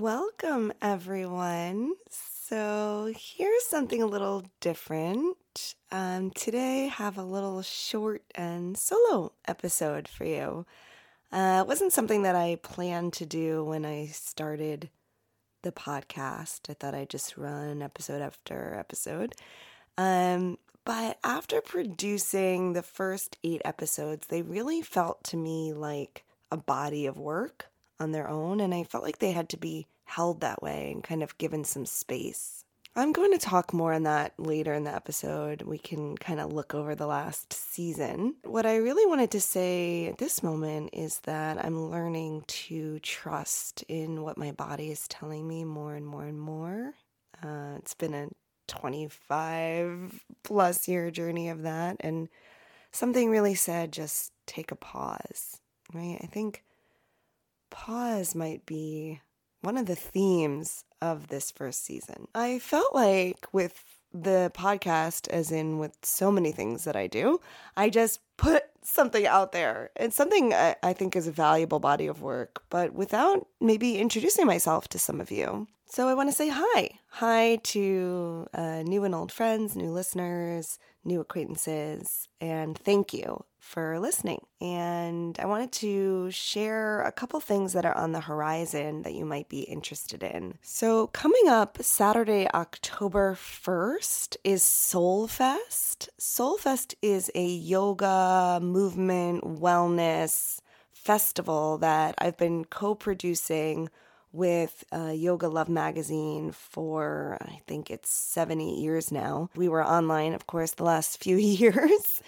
Welcome, everyone. So, here's something a little different. Um, today, I have a little short and solo episode for you. Uh, it wasn't something that I planned to do when I started the podcast. I thought I'd just run episode after episode. Um, but after producing the first eight episodes, they really felt to me like a body of work on their own, and I felt like they had to be held that way and kind of given some space. I'm going to talk more on that later in the episode. We can kind of look over the last season. What I really wanted to say at this moment is that I'm learning to trust in what my body is telling me more and more and more. Uh, it's been a 25 plus year journey of that, and something really said just take a pause, right? I think pause might be one of the themes of this first season. I felt like with the podcast, as in with so many things that I do, I just put something out there and something I, I think is a valuable body of work, but without maybe introducing myself to some of you. So I want to say hi. Hi to uh, new and old friends, new listeners, new acquaintances, and thank you for listening. And I wanted to share a couple things that are on the horizon that you might be interested in. So, coming up Saturday, October 1st, is Soul Fest. Soul Fest is a yoga, movement, wellness festival that I've been co producing with uh, Yoga Love magazine for I think it's seven, eight years now. We were online, of course, the last few years.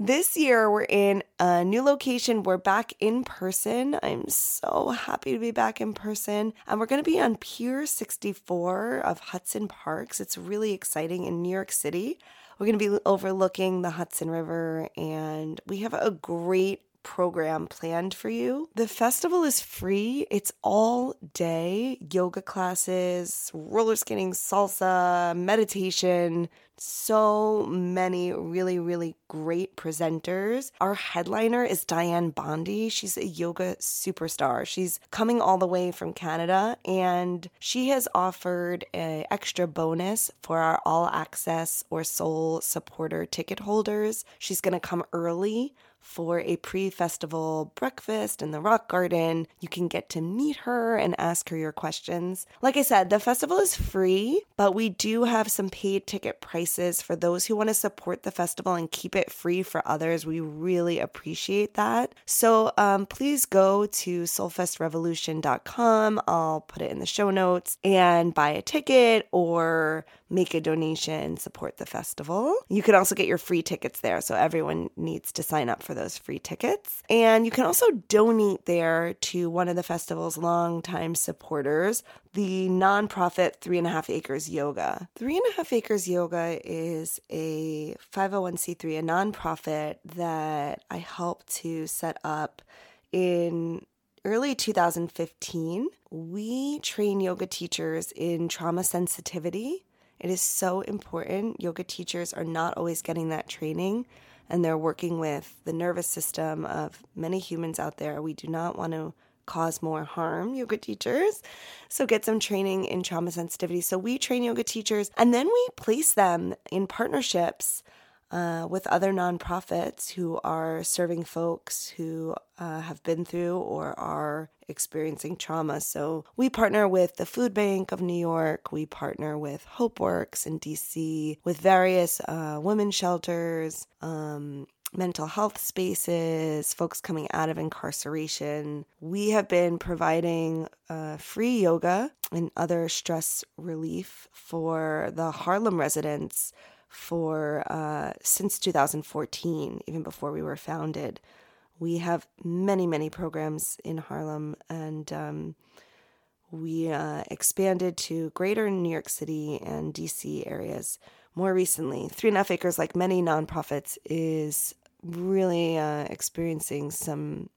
This year, we're in a new location. We're back in person. I'm so happy to be back in person. And we're going to be on Pier 64 of Hudson Parks. It's really exciting in New York City. We're going to be overlooking the Hudson River, and we have a great program planned for you. The festival is free. It's all day yoga classes, roller skating, salsa, meditation, so many really, really great presenters. Our headliner is Dianne Bondy. She's a yoga superstar. She's coming all the way from Canada and she has offered an extra bonus for our all access or soul supporter ticket holders. She's going to come early for a pre festival breakfast in the rock garden. You can get to meet her and ask her your questions. Like I said, the festival is free, but we do have some paid ticket prices for those who want to support the festival and keep it free for others. We really appreciate that. So um, please go to soulfestrevolution.com. I'll put it in the show notes and buy a ticket or make a donation, support the festival. You can also get your free tickets there. So everyone needs to sign up for those free tickets. And you can also donate there to one of the festival's longtime supporters, the nonprofit Three and a Half Acres Yoga. Three and a Half Acres Yoga is a 501c3, a nonprofit that I helped to set up in early 2015. We train yoga teachers in trauma sensitivity it is so important. Yoga teachers are not always getting that training, and they're working with the nervous system of many humans out there. We do not want to cause more harm, yoga teachers. So get some training in trauma sensitivity. So we train yoga teachers and then we place them in partnerships uh, with other nonprofits who are serving folks who uh, have been through or are experiencing trauma. So we partner with the Food Bank of New York, we partner with HopeWorks in DC, with various uh, women's shelters. Um, mental health spaces, folks coming out of incarceration. We have been providing uh, free yoga and other stress relief for the Harlem residents for uh, since 2014, even before we were founded. We have many, many programs in Harlem, and um, we uh, expanded to greater New York City and DC areas more recently. Three and a half acres, like many nonprofits, is really uh, experiencing some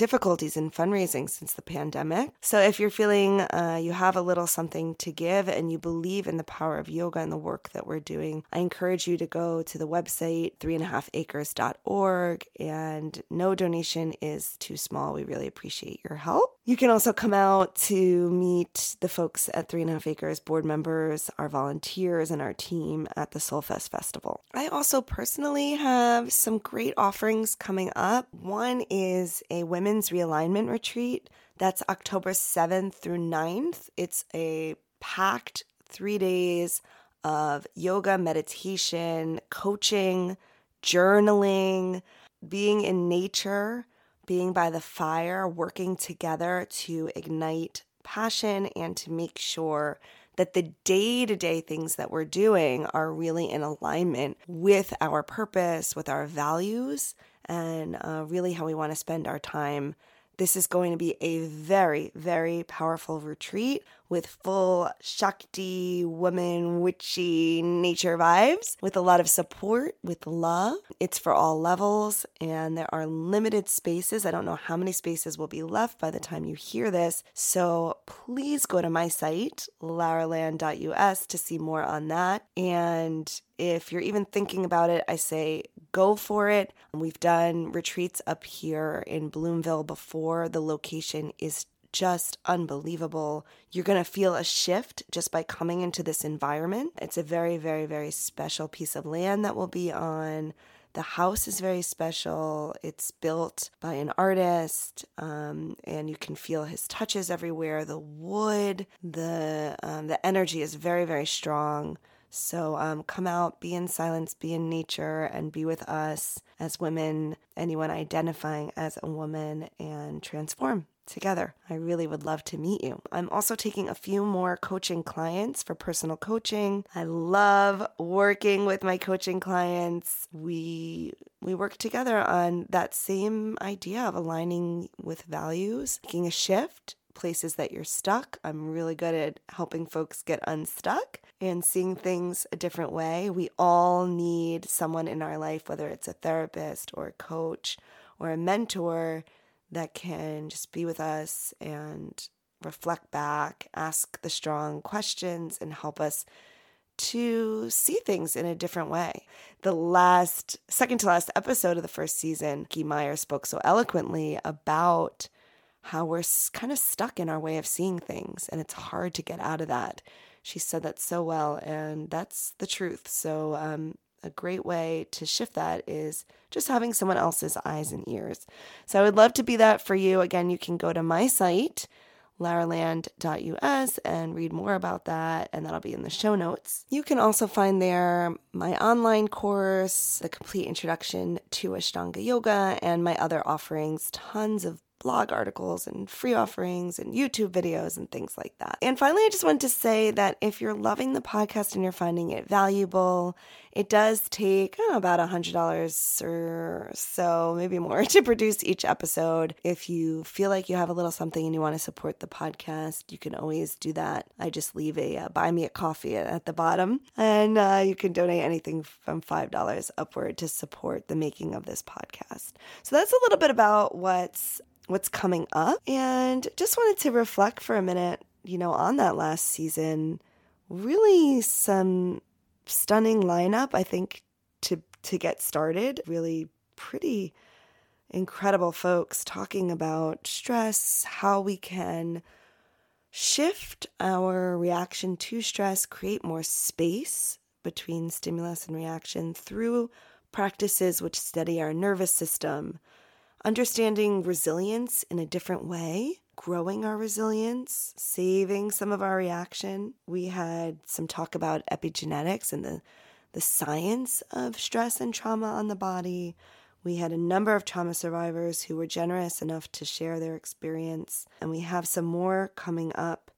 difficulties in fundraising since the pandemic. So, if you're feeling uh, you have a little something to give and you believe in the power of yoga and the work that we're doing, I encourage you to go to the website threeandahalfacres.org. And no donation is too small. We really appreciate your help. You can also come out to meet the folks at Three and a Half Acres, board members, our volunteers, and our team at the Soulfest Festival. I also personally have some great offerings coming up. One is a women's realignment retreat. That's October 7th through 9th. It's a packed three days of yoga, meditation, coaching, journaling, being in nature being by the fire, working together to ignite passion and to make sure that the day to day things that we're doing are really in alignment with our purpose, with our values, and uh, really how we want to spend our time this is going to be a very, very powerful retreat with full Shakti, woman, witchy nature vibes, with a lot of support, with love. It's for all levels, and there are limited spaces. I don't know how many spaces will be left by the time you hear this. So please go to my site, laraland.us, to see more on that. And if you're even thinking about it, I say go for it. We've done retreats up here in Bloomville before. The location is just unbelievable. You're going to feel a shift just by coming into this environment. It's a very, very, very special piece of land that will be on. The house is very special. It's built by an artist, um, and you can feel his touches everywhere. The wood, the um, the energy is very, very strong. So um, come out, be in silence, be in nature, and be with us as women, anyone identifying as a woman, and transform together. I really would love to meet you. I'm also taking a few more coaching clients for personal coaching. I love working with my coaching clients. We we work together on that same idea of aligning with values, making a shift places that you're stuck. I'm really good at helping folks get unstuck and seeing things a different way. We all need someone in our life, whether it's a therapist or a coach or a mentor, that can just be with us and reflect back, ask the strong questions, and help us to see things in a different way. The last, second to last episode of the first season, Key Meyer spoke so eloquently about how we're kind of stuck in our way of seeing things and it's hard to get out of that. She said that so well, and that's the truth. So, um, a great way to shift that is just having someone else's eyes and ears. So, I would love to be that for you. Again, you can go to my site, laraland.us, and read more about that, and that'll be in the show notes. You can also find there my online course, the complete introduction to Ashtanga Yoga, and my other offerings, tons of blog articles and free offerings and YouTube videos and things like that. And finally, I just wanted to say that if you're loving the podcast and you're finding it valuable, it does take oh, about a $100 or so, maybe more, to produce each episode. If you feel like you have a little something and you want to support the podcast, you can always do that. I just leave a uh, buy me a coffee at the bottom, and uh, you can donate anything from $5 upward to support the making of this podcast. So that's a little bit about what's what's coming up and just wanted to reflect for a minute, you know, on that last season. Really some stunning lineup, I think, to to get started. Really pretty incredible folks talking about stress, how we can shift our reaction to stress, create more space between stimulus and reaction through practices which steady our nervous system, understanding resilience in a different way, growing our resilience, saving some of our reaction. We had some talk about epigenetics and the, the science of stress and trauma on the body. We had a number of trauma survivors who were generous enough to share their experience, and we have some more coming up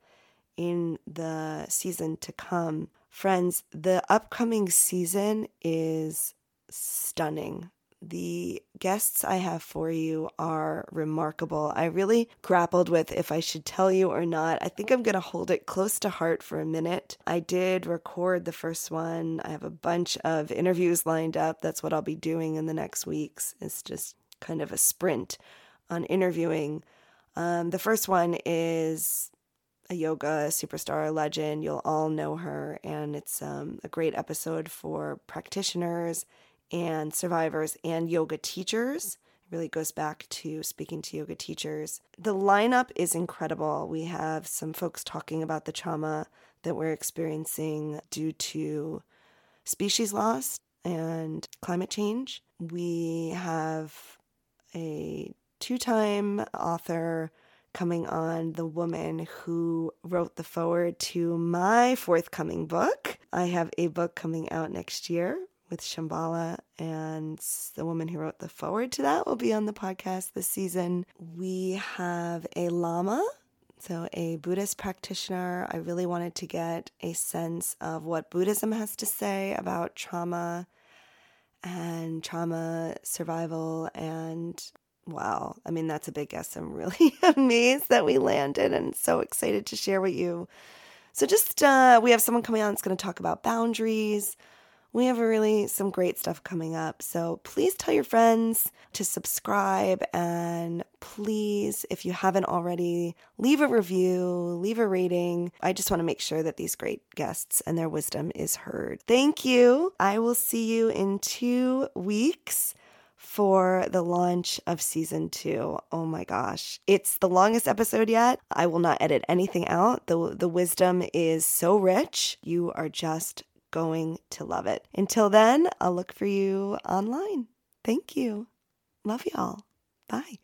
in the season to come. Friends, the upcoming season is stunning the guests I have for you are remarkable. I really grappled with if I should tell you or not. I think I'm going to hold it close to heart for a minute. I did record the first one. I have a bunch of interviews lined up. That's what I'll be doing in the next weeks. It's just kind of a sprint on interviewing. Um, the first one is a yoga superstar legend. You'll all know her, and it's um, a great episode for practitioners and survivors and yoga teachers. really goes back to speaking to yoga teachers. The lineup is incredible. We have some folks talking about the trauma that we're experiencing due to species loss and climate change. We have a two time author coming on, the woman who wrote the foreword to my forthcoming book. I have a book coming out next year with Shambhala, and the woman who wrote the foreword to that will be on the podcast this season. We have a Lama, so a Buddhist practitioner. I really wanted to get a sense of what Buddhism has to say about trauma and trauma survival and wow i mean that's a big guess i'm really amazed that we landed and so excited to share with you so just uh, we have someone coming on that's going to talk about boundaries we have really some great stuff coming up. So please tell your friends to subscribe and please, if you haven't already, leave a review, leave a rating. I just want to make sure that these great guests and their wisdom is heard. Thank you. I will see you in two weeks for the launch of season two. Oh my gosh. It's the longest episode yet. I will not edit anything out. The, the wisdom is so rich. You are just going to love it. Until then, I'll look for you online. Thank you. Love y'all. Bye.